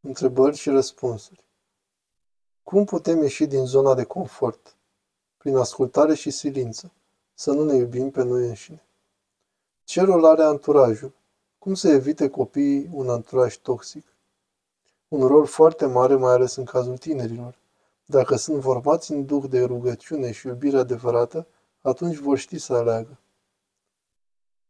Întrebări și răspunsuri. Cum putem ieși din zona de confort? Prin ascultare și silință. Să nu ne iubim pe noi înșine. Ce rol are anturajul? Cum să evite copiii un anturaj toxic? Un rol foarte mare, mai ales în cazul tinerilor. Dacă sunt formați în duh de rugăciune și iubire adevărată, atunci vor ști să aleagă.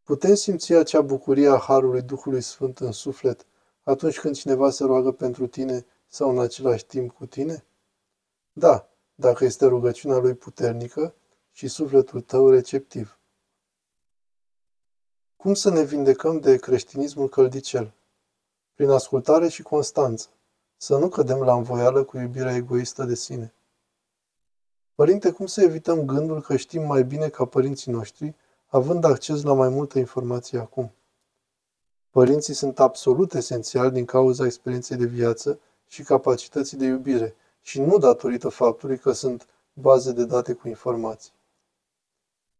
Putem simți acea bucurie a Harului Duhului Sfânt în suflet atunci când cineva se roagă pentru tine sau în același timp cu tine? Da, dacă este rugăciunea lui puternică și sufletul tău receptiv. Cum să ne vindecăm de creștinismul căldicel? Prin ascultare și constanță. Să nu cădem la învoială cu iubirea egoistă de sine. Părinte, cum să evităm gândul că știm mai bine ca părinții noștri, având acces la mai multă informație acum? Părinții sunt absolut esențiali din cauza experienței de viață și capacității de iubire și nu datorită faptului că sunt baze de date cu informații.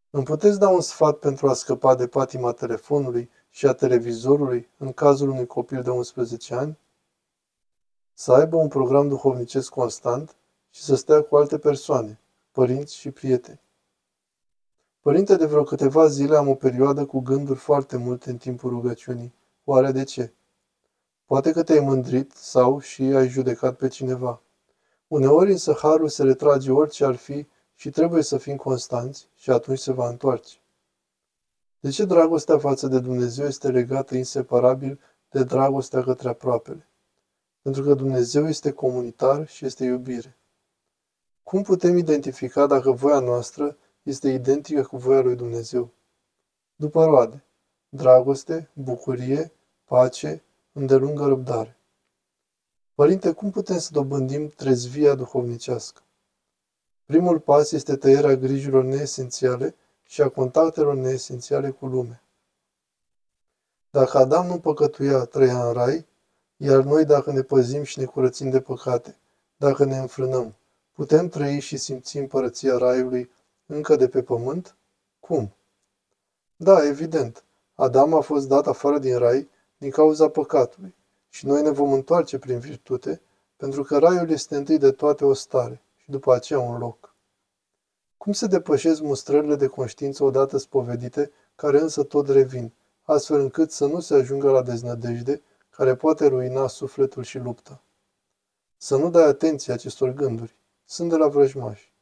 Îmi puteți da un sfat pentru a scăpa de patima telefonului și a televizorului în cazul unui copil de 11 ani? Să aibă un program duhovnicesc constant și să stea cu alte persoane, părinți și prieteni. Părinte, de vreo câteva zile am o perioadă cu gânduri foarte multe în timpul rugăciunii. Oare de ce? Poate că te-ai mândrit sau și ai judecat pe cineva. Uneori însă harul se retrage orice ar fi și trebuie să fim constanți și atunci se va întoarce. De ce dragostea față de Dumnezeu este legată inseparabil de dragostea către aproapele? Pentru că Dumnezeu este comunitar și este iubire. Cum putem identifica dacă voia noastră este identică cu voia lui Dumnezeu? După roade, dragoste, bucurie, pace, îndelungă răbdare. Părinte, cum putem să dobândim trezvia duhovnicească? Primul pas este tăierea grijilor neesențiale și a contactelor neesențiale cu lumea. Dacă Adam nu păcătuia, trăia în rai, iar noi dacă ne păzim și ne curățim de păcate, dacă ne înfrânăm, putem trăi și simți împărăția raiului încă de pe pământ? Cum? Da, evident. Adam a fost dat afară din rai din cauza păcatului și noi ne vom întoarce prin virtute, pentru că raiul este întâi de toate o stare și după aceea un loc. Cum se depășesc mustrările de conștiință odată spovedite, care însă tot revin, astfel încât să nu se ajungă la deznădejde, care poate ruina sufletul și lupta? Să nu dai atenție acestor gânduri. Sunt de la vrăjmași.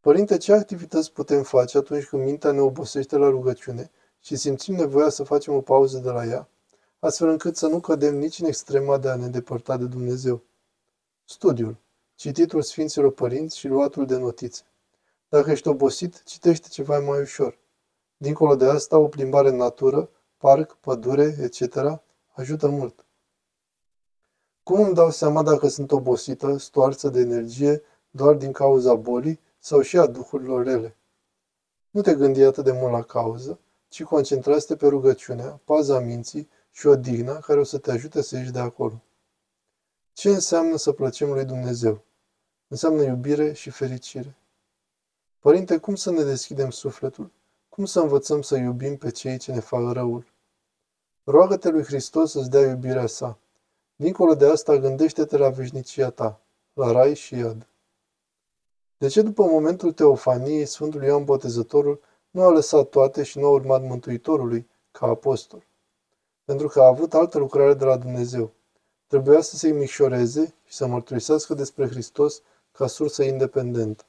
Părinte, ce activități putem face atunci când mintea ne obosește la rugăciune și simțim nevoia să facem o pauză de la ea, astfel încât să nu cădem nici în extrema de a ne depărta de Dumnezeu. Studiul, cititul Sfinților Părinți și luatul de notițe. Dacă ești obosit, citește ceva mai ușor. Dincolo de asta, o plimbare în natură, parc, pădure, etc., ajută mult. Cum îmi dau seama dacă sunt obosită, stoarță de energie, doar din cauza bolii sau și a duhurilor rele? Nu te gândi atât de mult la cauză, ci concentrați-te pe rugăciunea, paza minții și odihna care o să te ajute să ieși de acolo. Ce înseamnă să plăcem lui Dumnezeu? Înseamnă iubire și fericire. Părinte, cum să ne deschidem sufletul? Cum să învățăm să iubim pe cei ce ne fac răul? Roagă-te lui Hristos să-ți dea iubirea sa. Dincolo de asta, gândește-te la veșnicia ta, la rai și iad. De ce după momentul teofaniei, Sfântul Ioan Botezătorul nu a lăsat toate și nu a urmat Mântuitorului ca apostol? Pentru că a avut altă lucrare de la Dumnezeu. Trebuia să se micșoreze și să mărturisească despre Hristos ca sursă independentă.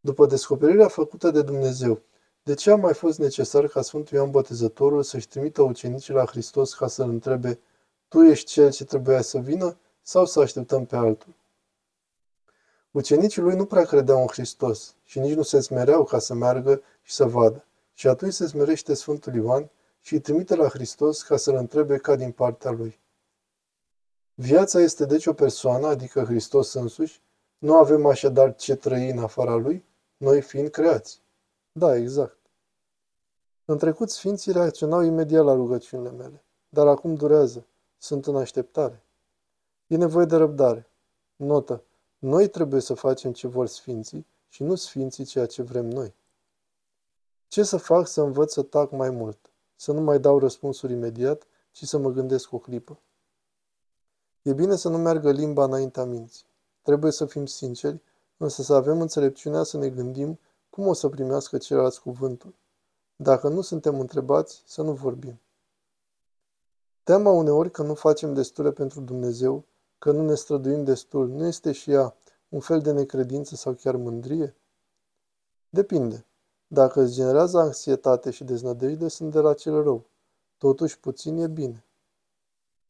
După descoperirea făcută de Dumnezeu, de ce a mai fost necesar ca Sfântul Ioan Botezătorul să-și trimită ucenicii la Hristos ca să-L întrebe, Tu ești cel ce trebuia să vină sau să așteptăm pe altul? Ucenicii lui nu prea credeau în Hristos și nici nu se smereau ca să meargă și să vadă. Și atunci se smerește Sfântul Ioan și îi trimite la Hristos ca să-L întrebe ca din partea Lui. Viața este deci o persoană, adică Hristos însuși, nu avem așadar ce trăi în afara Lui, noi fiind creați. Da, exact. În trecut, sfinții reacționau imediat la rugăciunile mele, dar acum durează. Sunt în așteptare. E nevoie de răbdare. Notă. Noi trebuie să facem ce vor sfinții și nu sfinții ceea ce vrem noi. Ce să fac să învăț să tac mai mult? Să nu mai dau răspunsuri imediat, ci să mă gândesc o clipă. E bine să nu meargă limba înaintea minții. Trebuie să fim sinceri, însă să avem înțelepciunea să ne gândim cum o să primească ceilalți cuvântul. Dacă nu suntem întrebați, să nu vorbim. Teama uneori că nu facem destule pentru Dumnezeu, că nu ne străduim destul, nu este și ea un fel de necredință sau chiar mândrie? Depinde. Dacă îți generează anxietate și deznădejde, sunt de la cel rău. Totuși, puțin e bine.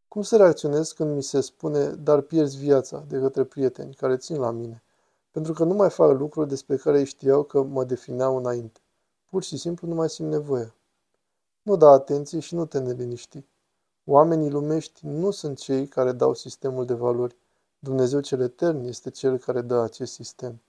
Cum să reacționez când mi se spune, dar pierzi viața, de către prieteni care țin la mine, pentru că nu mai fac lucruri despre care ei știau că mă defineau înainte. Pur și simplu nu mai simt nevoie. Nu da atenție și nu te neliniști. Oamenii lumești nu sunt cei care dau sistemul de valori. Dumnezeu cel etern este cel care dă acest sistem.